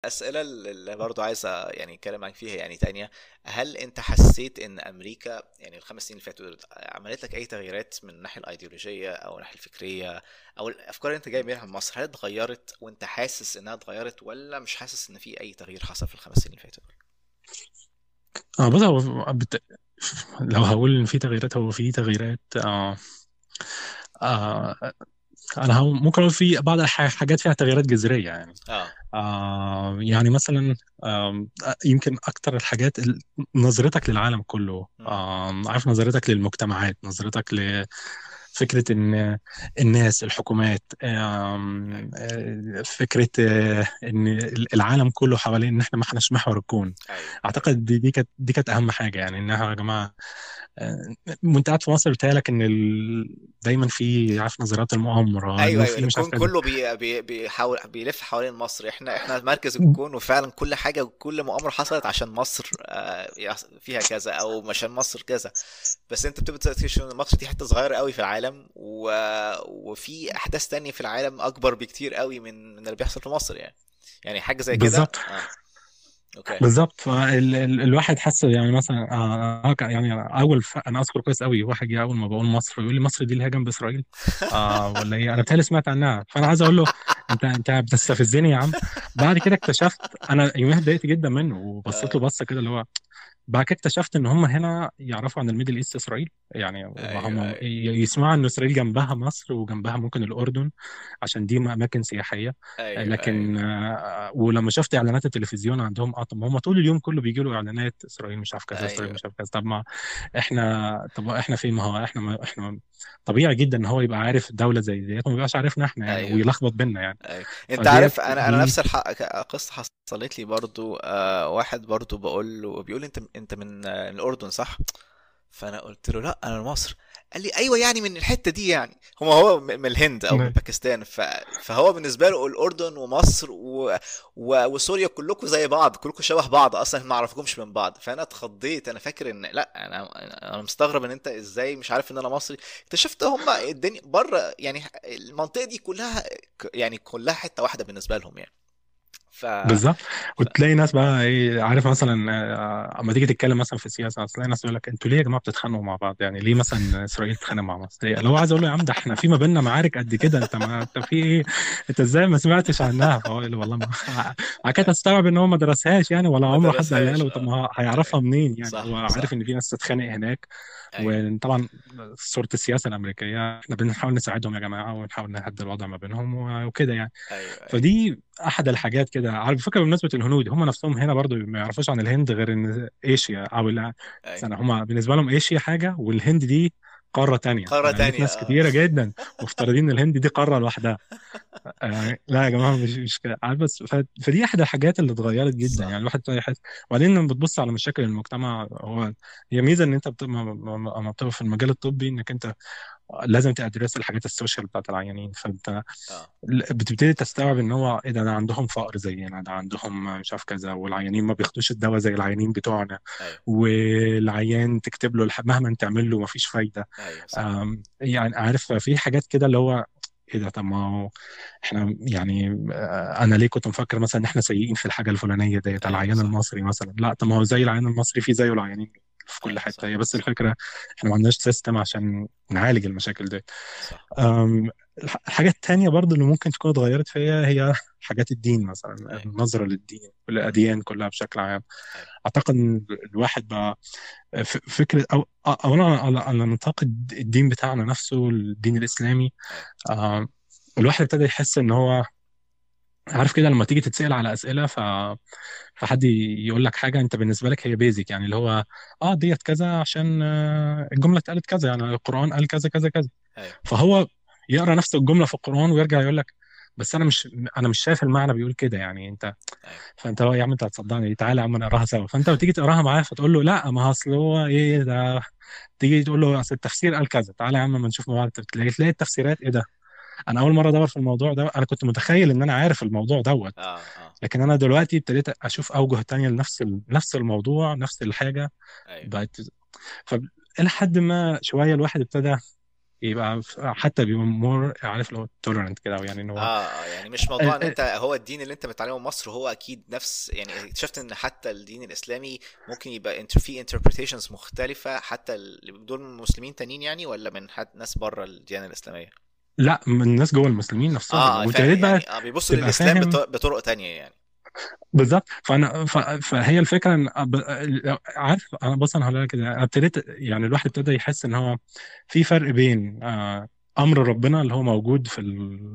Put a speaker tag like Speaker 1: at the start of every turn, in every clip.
Speaker 1: الأسئلة اللي برضو عايز يعني أتكلم معاك فيها يعني تانية هل أنت حسيت إن أمريكا يعني الخمس سنين اللي فاتوا عملت لك أي تغييرات من الناحية الأيديولوجية أو الناحية الفكرية أو الأفكار اللي أنت جاي منها من مصر هل اتغيرت وأنت حاسس إنها اتغيرت ولا مش حاسس إن في أي تغيير حصل في الخمس سنين اللي فاتوا؟
Speaker 2: آه بص هو. لو هقول إن في تغييرات هو في تغييرات آه آه أنا ممكن أقول في بعض الحاجات فيها تغييرات جذرية يعني.
Speaker 1: آه.
Speaker 2: آه يعني مثلا آه يمكن أكتر الحاجات ال- نظرتك للعالم كله. آه عارف نظرتك للمجتمعات نظرتك لفكره إن الناس الحكومات آه، فكرة آه، إن العالم كله حوالين إن إحنا ما احناش محور الكون.
Speaker 1: أيوه.
Speaker 2: أعتقد دي دي كانت دي كانت أهم حاجة يعني إنها يا جماعة آه، وانت قاعد في مصر بيتهيألك إن ال... دايما في عارف نظريات المؤامرة أيوه أيوه
Speaker 1: الكون كله بي بي بيحاول بيلف حوالين مصر. إحنا إحنا مركز الكون وفعلا كل حاجة كل مؤامرة حصلت عشان مصر آه، فيها كذا أو عشان مصر كذا. بس أنت إن مصر دي حتة صغيرة قوي في العالم و... وفي أحداث تانية في العالم أكبر بكتير قوي من من اللي بيحصل في مصر يعني. يعني حاجة زي كده.
Speaker 2: بالظبط.
Speaker 1: آه. Okay.
Speaker 2: بالظبط فال... ال... الواحد حس يعني مثلا آه آه، يعني أول ف... أنا أذكر كويس قوي واحد جه أول ما بقول مصر يقول لي مصر دي اللي هي جنب إسرائيل. آه ولا إيه؟ أنا بتهيألي سمعت عنها. فأنا عايز أقول له أنت أنت بتستفزني يا عم. بعد كده اكتشفت أنا يوميها اتضايقت جدا منه وبصيت له
Speaker 1: آه.
Speaker 2: بصة كده اللي هو بعد كده اكتشفت إن هم هنا يعرفوا عن ال Middle East إسرائيل. يعني
Speaker 1: أيوه
Speaker 2: هم ي- يسمعوا إن إسرائيل جنبها مصر وجنبها ممكن الأردن عشان دي أماكن سياحية.
Speaker 1: أيوه
Speaker 2: لكن
Speaker 1: أيوه.
Speaker 2: آه، ولما شفت إعلانات التلفزيون عندهم آه طب ما هم طول اليوم كله بيجي له إعلانات إسرائيل مش عارف كذا إسرائيل
Speaker 1: أيوه.
Speaker 2: مش عارف كذا. طب ما إحنا طب إحنا فين؟ ما هو إحنا ما إحنا طبيعي جدا إن هو يبقى عارف دولة زي ديت وما يبقاش عارفنا إحنا يعني
Speaker 1: أيوه.
Speaker 2: ويلخبط بينا يعني.
Speaker 1: أيوه.
Speaker 2: أنت
Speaker 1: عارف أنا
Speaker 2: أنا
Speaker 1: نفس الحق قصة حصلت لي برضو آه واحد برضو بقول له بيقول انت انت من آه، الأردن صح؟ فأنا قلت له لأ أنا من مصر. قال لي أيوه يعني من الحتة دي يعني. هو هو من الهند أو من باكستان. ف... فهو بالنسبة له الأردن ومصر و... و... وسوريا كلكم زي بعض كلكم شبه بعض أصلا ما اعرفكمش من بعض. فأنا اتخضيت أنا فاكر إن لأ أنا أنا مستغرب إن أنت إزاي مش عارف إن أنا مصري. اكتشفت هم الدنيا بره يعني المنطقة دي كلها يعني كلها حتة واحدة بالنسبة لهم يعني. ف,
Speaker 2: بالظبط. وتلاقي ناس بقى إيه عارف مثلا آه، أما تيجي تتكلم مثلا في السياسة تلاقي ناس يقول لك أنتوا ليه يا جماعة بتتخانقوا مع بعض؟ يعني ليه مثلا إسرائيل تتخانق مع مصر؟ ليه؟ اللي هو عايز أقول له يا عم ده إحنا في ما بيننا معارك قد كده أنت ما أنت في إيه؟ أنت إزاي ما سمعتش عنها؟ فهو يقول له والله ما بعد كده تستوعب إن هو ما درسهاش يعني ولا
Speaker 1: ما
Speaker 2: عمره حد قالها
Speaker 1: درسهاش
Speaker 2: له. طب
Speaker 1: آه.
Speaker 2: ما هو هيعرفها منين يعني؟ هو
Speaker 1: صح.
Speaker 2: عارف
Speaker 1: صح
Speaker 2: إن في ناس تتخانق هناك.
Speaker 1: أيوه.
Speaker 2: وطبعا صورة السياسة الأمريكية إحنا بنحاول نساعدهم يا جماعة ونحاول نهدي الوضع ما بينهم وكده يعني.
Speaker 1: أيوه أيوه.
Speaker 2: فدي أحد الحاجات كده. على فكرة بمناسبة الهنود هم نفسهم هنا برضو ما يعرفوش عن الهند غير إن إيشيا أو لا
Speaker 1: أيوه.
Speaker 2: سنة هم بالنسبة لهم إيشيا حاجة والهند دي قارة تانية.
Speaker 1: قارة
Speaker 2: أنا لقيت
Speaker 1: تانية
Speaker 2: ناس
Speaker 1: آه.
Speaker 2: كتيرة جدا مفترضين إن الهند دي قارة لوحدها. آه لا يا جماعة مش مش بس. فدي أحد الحاجات اللي اتغيرت جدا. يعني
Speaker 1: صح
Speaker 2: الواحد ابتدى يحس. وبعدين لما بتبص على مشاكل المجتمع هو هي ميزة إن أنت بت... ما ما- ما- ما بتبقى في المجال الطبي إنك أنت لازم تدرس الحاجات السوشيال بتاعت العيانين فانت
Speaker 1: آه.
Speaker 2: بتبتدي تستوعب إن هو إيه ده ده عندهم فقر زينا ده عندهم مش عارف كذا والعيانين ما بياخدوش الدواء زي العيانين بتوعنا.
Speaker 1: أيوه.
Speaker 2: والعيان تكتب له مهما تعمل له ما فيش فايده أم، يعني عارف في حاجات كده اللي هو إيه ده طب ما هو إحنا يعني آه، أنا ليه كنت مفكر مثلا إن إحنا سيئين في الحاجة الفلانية ديت
Speaker 1: أيوه
Speaker 2: العيان المصري مثلا؟ لا طب ما هو زي العيان المصري في زيه العيانين. في كل
Speaker 1: حتة.
Speaker 2: هي بس الفكرة إحنا ما عندناش سيستم عشان نعالج المشاكل دي.
Speaker 1: صح.
Speaker 2: أم، الح- الحاجة التانية برضو اللي ممكن تكون اتغيرت فيها هي حاجات الدين مثلا
Speaker 1: أيوه.
Speaker 2: النظرة للدين
Speaker 1: مم.
Speaker 2: والأديان كلها بشكل عام.
Speaker 1: أيوه.
Speaker 2: أعتقد إن الواحد بقى ف- فكرة أو أو أنا على نطاق الد- الدين بتاعنا نفسه الدين الإسلامي
Speaker 1: أيوه.
Speaker 2: آه، الواحد ابتدى يحس إن هو عارف كده لما تيجي تتسأل على أسئلة ف فحد يقول لك حاجة أنت بالنسبة لك هي بيزك يعني اللي هو آه ديت كذا عشان آه، الجملة اتقالت كذا يعني القرآن قال كذا كذا كذا.
Speaker 1: أيوه.
Speaker 2: فهو يقرأ نفس الجملة في القرآن ويرجع يقول لك بس أنا مش أنا مش شايف المعنى بيقول كده يعني أنت
Speaker 1: أيوه.
Speaker 2: فأنت هو يا عم أنت هتصدقني تعالى يا عم نقراها سوا. فأنت بتيجي تقراها معاه فتقول له لا ما هو أصل هو إيه ده؟ تيجي تقول له أصل التفسير قال كذا تعالى يا عم ما نشوف مع بعض تلاقي تلاقي التفسيرات إيه ده؟ أنا أول مرة أدور في الموضوع ده أنا كنت متخيل إن أنا عارف الموضوع دوت.
Speaker 1: آه آه.
Speaker 2: لكن أنا دلوقتي ابتديت أشوف أوجه تانية لنفس ال... نفس الموضوع نفس الحاجة.
Speaker 1: أيوه.
Speaker 2: بقت فإلى حد ما شوية الواحد ابتدى يبقى حتى بيبقى more عارف لو tolerant كده يعني إن هو
Speaker 1: آه آه يعني مش موضوع إن أنت هو الدين اللي أنت متعلمه في مصر هو أكيد نفس يعني اكتشفت إن حتى الدين الإسلامي ممكن يبقى انت في interpretations مختلفة حتى دول مسلمين تانيين يعني ولا من حد ناس بره الديانة الإسلامية؟
Speaker 2: لا من الناس جوه المسلمين نفسهم
Speaker 1: آه
Speaker 2: وانت يا ريت بقى
Speaker 1: يعني آه بيبصوا للإسلام بطرق تانية يعني
Speaker 2: بالظبط فأنا. فهي الفكرة إن. عارف أنا بص أنا هقول لك كده ابتديت يعني الواحد ابتدى يحس إن هو في فرق بين آه، أمر ربنا اللي هو موجود في.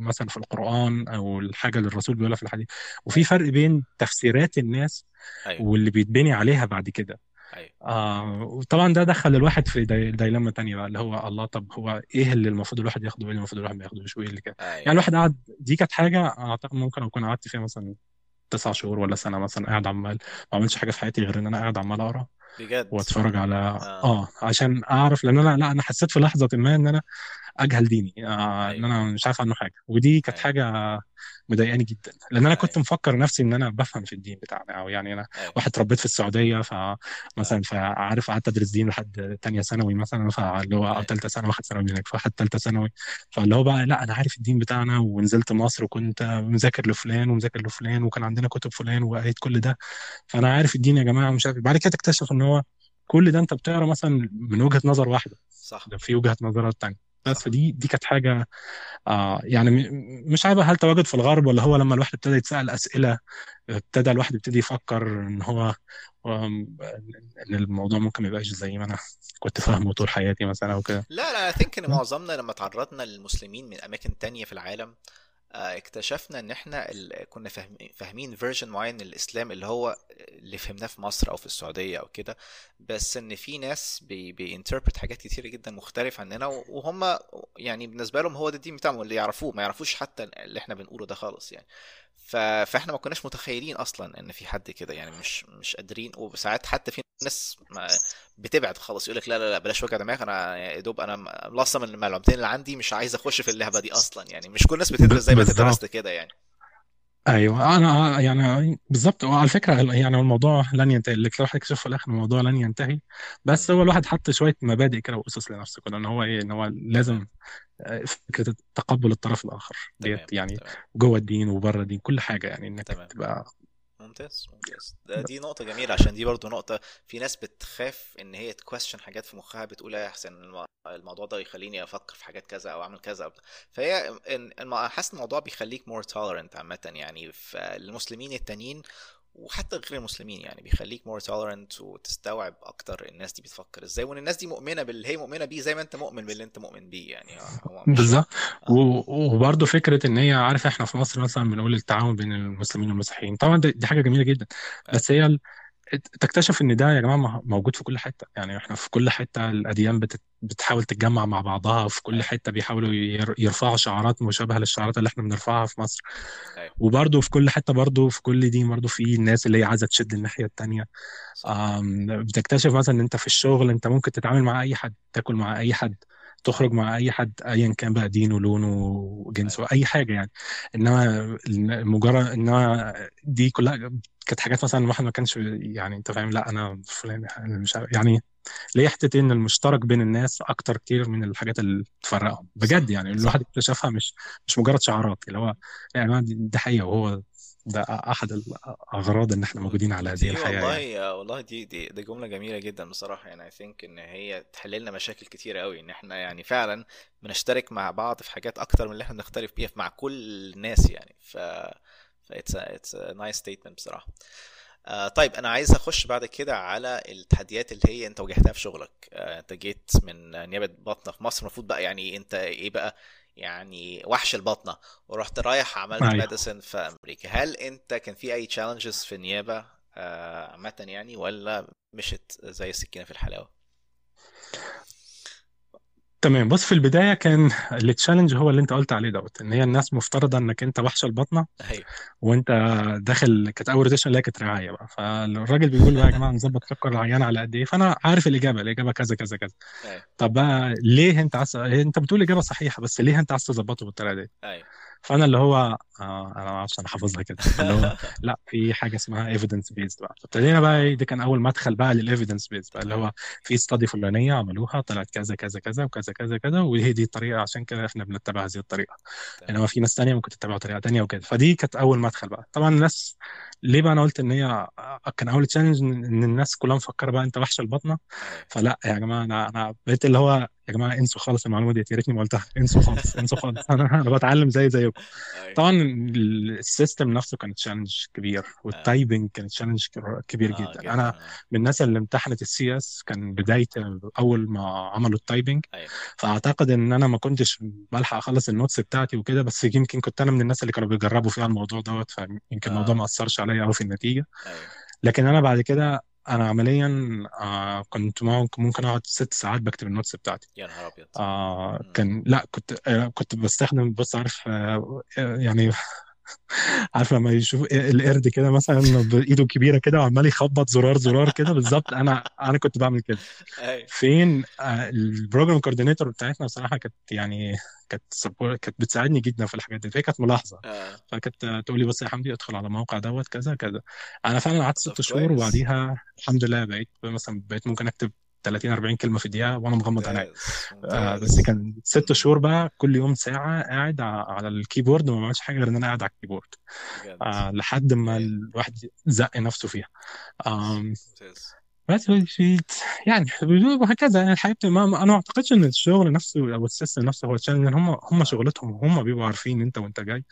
Speaker 2: مثلا في القرآن أو الحاجة اللي الرسول بيقولها في الحديث وفي فرق بين تفسيرات الناس
Speaker 1: أيوه
Speaker 2: واللي بيتبني عليها بعد كده
Speaker 1: أيوه.
Speaker 2: آه وطبعا ده دخل الواحد في دي... ديلما تانية بقى اللي هو الله طب هو إيه اللي المفروض الواحد ياخده وإيه اللي المفروض الواحد ما ياخدوش وإيه اللي كده؟ يعني
Speaker 1: أيوه
Speaker 2: الواحد قعد دي كانت حاجة أعتقد ممكن أكون قعدت فيها مثلا تسع شهور ولا سنة مثلا قاعد عمال ما عملتش حاجة في حياتي غير إن أنا قاعد عمال أقرأ
Speaker 1: بجد؟
Speaker 2: وأتفرج على
Speaker 1: آه.
Speaker 2: آه عشان أعرف لأن أنا لا أنا حسيت في لحظة ما إن أنا أجهل ديني. آه إن
Speaker 1: أيوه.
Speaker 2: أنا مش عارف عنه حاجة. ودي كانت
Speaker 1: أيوه.
Speaker 2: حاجة مضايقاني جدا. لأن أنا كنت
Speaker 1: أيوه.
Speaker 2: مفكر نفسي إن أنا بفهم في الدين بتاعنا أو يعني
Speaker 1: أيوه.
Speaker 2: واحد اتربيت في السعودية
Speaker 1: آه
Speaker 2: فمثلا فعارف قعدت أدرس دين لحد تانية ثانوي مثلا فاللي هو
Speaker 1: أيوه.
Speaker 2: تالتة ثانوي واحد ثانوي هناك فحد تالتة ثانوي. فاللي هو بقى لأ أنا عارف الدين بتاعنا ونزلت مصر وكنت مذاكر لفلان ومذاكر لفلان وكان عندنا كتب فلان وقريت كل ده. فأنا عارف الدين يا جماعة ومش عارف إيه. بعد كده تكتشف إن هو كل ده أنت بتقرأ مثلا من وجهة نظر واحدة.
Speaker 1: صح.
Speaker 2: ده في وجهة نظرات تانية. بس فدي دي كانت حاجة آه يعني مش عارف هل تواجد في الغرب ولا هو لما الواحد ابتدى يتسأل أسئلة ابتدى الواحد يبتدي يفكر إن هو إن الموضوع ممكن ما يبقاش زي ما أنا كنت فاهمه طول حياتي مثلا أو كده.
Speaker 1: لا لا I think إن معظمنا لما تعرضنا للمسلمين من أماكن تانية في العالم اكتشفنا إن إحنا ال... كنا فاهم... فاهمين version معين من الاسلام اللي هو اللي فهمناه في مصر أو في السعودية أو كده بس إن في ناس بي... حاجات كتيرة جدا مختلف عننا وهم يعني بالنسبة لهم هو ده الدين بتاعهم اللي يعرفوه ما يعرفوش حتى اللي إحنا بنقوله ده خالص يعني. ف... فاحنا ما كناش متخيلين أصلا إن في حد كده يعني مش مش قادرين. وساعات حتى في ناس ما بتبعد خالص يقول لك لا لا لا بلاش وجع دماغ أنا يا دوب أنا ملصم المعلومتين اللي عندي مش عايز أخش في اللعبة دي أصلا. يعني مش كل الناس بتدرس زي ما انت درست كده يعني.
Speaker 2: أيوه. أنا يعني بالظبط وعلى فكرة يعني الموضوع لن ينتهي. اللي الواحد يكتشف في الآخر الموضوع لن ينتهي. بس. هو الواحد حط شوية مبادئ كده واسس لنفسه كده إن هو إيه إن هو لازم آه، فكرة تقبل الطرف الآخر
Speaker 1: تمام
Speaker 2: ديت يعني
Speaker 1: تمام.
Speaker 2: جوه الدين وبره الدين كل حاجة يعني إنك
Speaker 1: تمام.
Speaker 2: تبقى
Speaker 1: ممتاز ممتاز ده دي نقطة جميلة عشان دي برضو نقطة في ناس بتخاف إن هي تكويستشن حاجات في مخها بتقول يا احسن الم- الموضوع ده يخليني أفكر في حاجات كذا أو أعمل كذا أو. فهي حاسس الموضوع بيخليك more tolerant عامة يعني في المسلمين التانيين وحتى غير المسلمين يعني بيخليك more tolerant وتستوعب أكتر الناس دي بتفكر إزاي وإن الناس دي مؤمنة باللي هي مؤمنة بيه زي ما أنت مؤمن باللي أنت مؤمن بيه يعني. مش
Speaker 2: بالظبط.
Speaker 1: آه.
Speaker 2: و- وبرضه فكرة إن هي عارف إحنا في مصر مثلا بنقول التعاون بين المسلمين والمسيحيين. طبعا دي حاجة جميلة جدا. بس هي تكتشف إن ده يا جماعة موجود في كل حتة. يعني إحنا في كل حتة الأديان بت- بتحاول تتجمع مع بعضها في كل
Speaker 1: أيوه.
Speaker 2: حتة بيحاولوا ير- يرفعوا شعارات مشابهة للشعارات اللي إحنا بنرفعها في مصر.
Speaker 1: أيوه.
Speaker 2: وبرضه في كل حتة برضه في كل دين برضه في الناس اللي هي عايزة تشد
Speaker 1: الناحية
Speaker 2: آم، بتكتشف مثلا إن أنت في الشغل أنت ممكن تتعامل مع أي حد تاكل مع أي حد. تخرج مع أي حد ايا كان بقى دينه لونه وجنسه أي حاجة يعني. إنما مجرد إنما دي كلها كانت حاجات مثلا الواحد ما كانش يعني أنت فاهم لأ أنا فلان مش يعني ليه حتة إن المشترك بين الناس أكتر كتير من الحاجات اللي تفرقهم بجد يعني الواحد اكتشفها مش مش مجرد شعارات اللي هو يعني دي حقيقة وهو ده أحد الاغراض إن إحنا موجودين على هذه الحياة يعني.
Speaker 1: والله والله دي دي دي جملة جميلة جدا بصراحة. يعني I think إن هي تحل لنا مشاكل كتير قوي إن إحنا يعني فعلا بنشترك مع بعض في حاجات أكتر من اللي إحنا بنختلف بيها مع كل الناس يعني. ف ف it's a, it's a nice statement بصراحة. آه طيب أنا عايز أخش بعد كده على التحديات اللي هي أنت واجهتها في شغلك. آه أنت جيت من نيابة بطنة في مصر المفروض بقى يعني أنت إيه بقى؟ يعني وحش البطنة ورحت رايح عملت
Speaker 2: أيوه.
Speaker 1: ميديسن في أمريكا. هل أنت كان في أي challenges في النيابة آه عامة يعني ولا مشت زي السكينة في الحلاوة؟
Speaker 2: تمام. بص في البداية كان ال challenge هو اللي انت قلت عليه دوت إن هي الناس مفترضة إنك انت وحش الباطنة
Speaker 1: أيوه.
Speaker 2: وانت داخل كانت أول rotation اللي هي كانت رعاية بقى. فالراجل بيقول بقى يا جماعة نظبط سكر العيان على قد إيه؟ فأنا عارف الإجابة الإجابة كذا كذا كذا.
Speaker 1: أيوه.
Speaker 2: طب بقى ليه أنت عايز أنت بتقول إجابة صحيحة بس ليه أنت عايز تظبطه بالطريقة دي؟
Speaker 1: أيوه.
Speaker 2: فانا اللي هو آه أنا ما أعرفش أنا حافظها كده. اللي هو لا في حاجة اسمها evidence based بقى. فابتدينا بقى ده كان أول مدخل بقى لل evidence based بقى اللي هو في study فلانية عملوها طلعت كذا كذا كذا وكذا كذا كذا وهي دي الطريقة عشان كده إحنا بنتبع هذه
Speaker 1: الطريقة.
Speaker 2: إنما في ناس تانية ممكن تتبع طريقه تانية وكده. فدي كانت أول مدخل بقى. طبعا الناس ليه بقى أنا قلت إن هي آه، كان أول challenge إن الناس كلها مفكرة بقى أنت وحش
Speaker 1: الباطنة
Speaker 2: فلا يا جماعة أنا أنا بقيت اللي هو يا جماعة انسوا خالص المعلومة دي يا ريتني ما قلتها. انسوا خالص انسوا خالص. أنا أنا بتعلم زي زيكم.
Speaker 1: أيوه.
Speaker 2: طبعا ال- ال system نفسه كان challenge كبير
Speaker 1: آه.
Speaker 2: وال typing كان challenge كبير
Speaker 1: آه
Speaker 2: جدا. أنا
Speaker 1: آه.
Speaker 2: من الناس اللي امتحنت ال CS كان بداية أول ما عملوا ال
Speaker 1: typing
Speaker 2: أيوه. فأعتقد إن أنا ما كنتش بلحق أخلص ال notes بتاعتي وكده بس يمكن كنت أنا من الناس اللي كانوا بيجربوا فيها الموضوع دوت فيمكن الموضوع ما أثرش عليا قوي في النتيجة.
Speaker 1: أيوه.
Speaker 2: لكن أنا بعد كده أنا عمليا آه كنت ممكن أقعد ست ساعات بكتب ال notes بتاعتي.
Speaker 1: يا نهار أبيض.
Speaker 2: آه. كان لا كنت آه كنت بستخدم بص عارف آه، يعني عارف لما يشوف القرد كده مثلا بإيده كبيرة كده وعمال يخبط زرار زرار كده بالظبط. أنا أنا كنت بعمل كده.
Speaker 1: أيوه.
Speaker 2: فين؟ آه، ال program coordinator بتاعتنا بصراحة كانت يعني كانت كانت بتساعدني جدا في الحاجات دي. فهي كانت ملاحظة.
Speaker 1: آه.
Speaker 2: فكانت آه، تقول لي بص يا حمدي ادخل على الموقع دوت كذا كذا. أنا فعلا قعدت ست شهور وبعديها الحمد لله بقيت مثلا بقيت ممكن أكتب 30 40 كلمة في الدقيقه وأنا مغمض عينيا
Speaker 1: ممتاز
Speaker 2: آه بس كان ست. شهور بقى كل يوم ساعة قاعد على ال keyboard وما بعملش حاجة غير إن أنا قاعد على ال
Speaker 1: keyboard.
Speaker 2: آه لحد ما الواحد زق نفسه فيها.
Speaker 1: ممتاز
Speaker 2: بس في يعني وهكذا. يعني الحياة ما أنا ما أعتقدش إن الشغل نفسه أو ال system نفسه هو challenge هم هم
Speaker 1: آه
Speaker 2: شغلتهم هم بيبقوا عارفين أنت وأنت جاي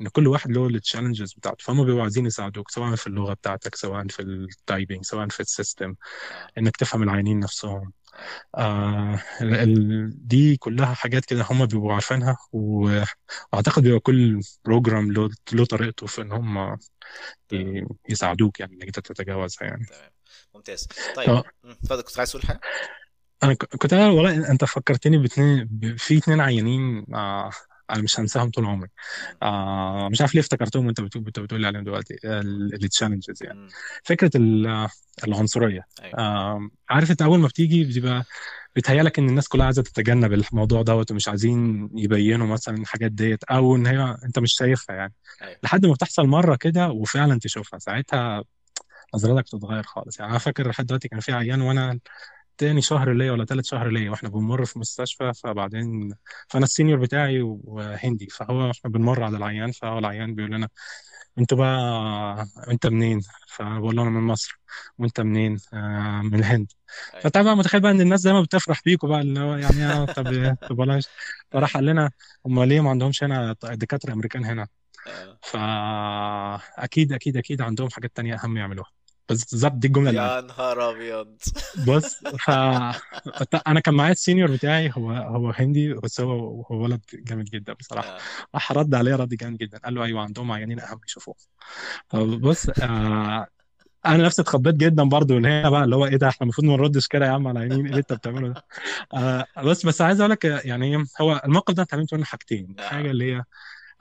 Speaker 2: إن كل واحد له ال challenges بتاعته. فهم بيبقوا عايزين يساعدوك سواء في اللغة بتاعتك سواء في ال typing سواء في ال
Speaker 1: system
Speaker 2: آه إنك تفهم العيانين نفسهم. آه ال دي كلها حاجات كده هم بيبقوا عارفينها. وأعتقد بيبقى كل program له طريقته في إن هم يساعدوك يعني إنك أنت تتجاوزها يعني.
Speaker 1: ممتاز طيب. اتفضل كنت عايز تقول
Speaker 2: حاجة أنا كنت أنا والله أنت فكرتني باتنين في اتنين عيانين آه أنا مش هنساهم طول عمري. آه مش عارف ليه افتكرتهم وأنت بتقول انت بتقول لي عليهم دلوقتي التشالنجز يعني. فكرة ال-
Speaker 1: العنصرية
Speaker 2: آه عارف أنت أول ما بتيجي بتبقى بيتهيألك إن الناس كلها عايزة تتجنب الموضوع دوت ومش عايزين يبينوا مثلا الحاجات ديت أو إن هي أنت مش شايفها يعني
Speaker 1: أيوه
Speaker 2: لحد ما بتحصل مرة كده وفعلا تشوفها ساعتها نظرتك بتتغير خالص. يعني أنا فاكر لحد دلوقتي كان في عيان وأنا تاني شهر ليا ولا تالت شهر ليا وإحنا بنمر في مستشفى فبعدين فأنا السينيور بتاعي وهندي فهو إحنا بنمر على العيان فهو العيان بيقول لنا أنتوا بقى أنت منين؟ فبقول له أنا من مصر وأنت منين؟ آه من الهند.
Speaker 1: أيوه.
Speaker 2: فأنت بقى متخيل بقى إن الناس دايما بتفرح بيكوا بقى اللي هو يعني آه طب طب بلاش. فراح قال لنا هم ليه ما عندهمش هنا دكاترة أمريكان هنا؟
Speaker 1: آه.
Speaker 2: فأكيد أكيد أكيد عندهم حاجات تانية أهم يعملوها. بس بالظبط دي الجملة اللي
Speaker 1: يا نهار أبيض.
Speaker 2: بص ف أنا كان معايا السينيور بتاعي هو هو هندي بس هو هو ولد جامد جدا بصراحة.
Speaker 1: آه.
Speaker 2: راح رد عليه رد جامد جدا. قال له أيوه عندهم عيانين اهم يشوفوه فبص آه أنا نفسي اتخضيت جدا برضو ان هي بقى اللي هو إيه ده إحنا المفروض ما نردش كده يا عم على العيانين إيه اللي أنت بتعمله ده؟ آه بس بس عايز أقول لك يعني هو الموقف ده اتعلمت منه حاجتين. حاجة
Speaker 1: آه
Speaker 2: اللي هي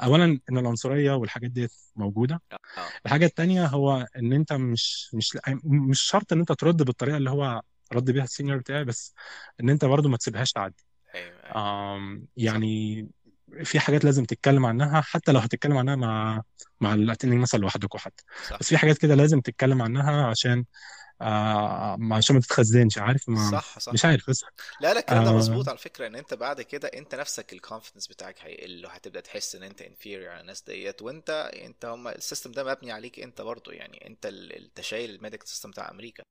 Speaker 2: اولا إن العنصرية والحاجات دي موجودة.
Speaker 1: آه.
Speaker 2: الحاجة التانية هو إن أنت مش مش مش شرط إن أنت ترد بالطريقة اللي هو رد بيها السينيور بتاعي بس إن أنت برضو ما تسيبهاش تعدي. آم،
Speaker 1: صح
Speaker 2: يعني في حاجات لازم تتكلم عنها حتى لو هتتكلم عنها مع مع الاتنين مثلا لوحدكم حتى.
Speaker 1: صح.
Speaker 2: بس في حاجات كده لازم تتكلم عنها عشان آه عشان ما تتخزنش عارف؟ ما
Speaker 1: صح صح.
Speaker 2: مش عارف بس.
Speaker 1: لا لا الكلام ده
Speaker 2: آه.
Speaker 1: مظبوط على فكرة إن أنت بعد كده أنت نفسك ال confidence بتاعك هيقل وهتبدا تحس إن أنت inferior على الناس ديت وأنت أنت هم ال system ده مبني عليك أنت برضو يعني أنت أنت شايل ال medical system بتاع أمريكا.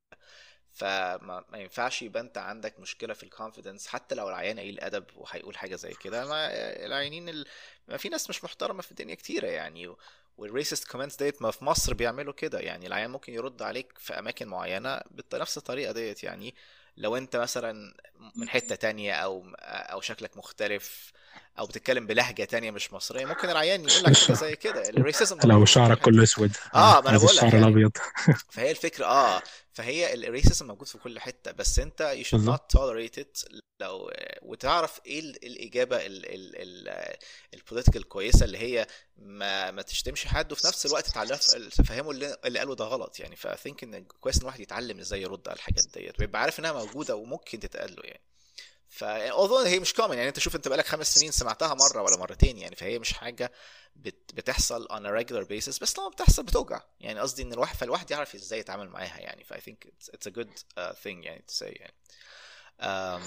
Speaker 1: فما ما ينفعش يبقى انت عندك مشكلة في ال confidence حتى لو العيان قليل أدب وهيقول حاجة زي كده. ما العيانين ال... ما في ناس مش محترمة في الدنيا كتيرة يعني وال racist comments ديت ما في مصر بيعملوا كده. يعني العيان ممكن يرد عليك في أماكن معينة بنفس الطريقة ديت يعني. لو انت مثلا من حتة تانية أو أو شكلك مختلف أو بتتكلم بلهجة تانية مش مصرية ممكن العيان يقول لك حاجة زي كده. ال racism
Speaker 2: لو شعرك كله أسود.
Speaker 1: آه ما
Speaker 2: أنا
Speaker 1: بقول لك
Speaker 2: الشعر
Speaker 1: يعني.
Speaker 2: الأبيض.
Speaker 1: فهي الفكرة آه فهي ال racism موجود في كل حتة بس أنت you should
Speaker 2: بالظبط.
Speaker 1: not tolerate it لو وتعرف إيه ال- الإجابة ال ال ال البوليتيكال كويسة اللي هي ما ما تشتمش حد وفي نفس الوقت تفهمه اللي, اللي قاله ده غلط. يعني فاثينك إن كويس إن الواحد يتعلم إزاي يرد على الحاجات ديت ويبقى عارف إنها موجودة وممكن تتقال له يعني. ف although هي مش common يعني أنت شوف أنت بقالك خمس سنين سمعتها مرة ولا مرتين يعني فهي مش حاجة بت بتحصل on a regular basis بس لما بتحصل بتوجع. يعني قصدي إن الواحد فالواحد يعرف إزاي يتعامل معاها يعني. ف I think it's, it's a good uh, thing يعني to say يعني. Um,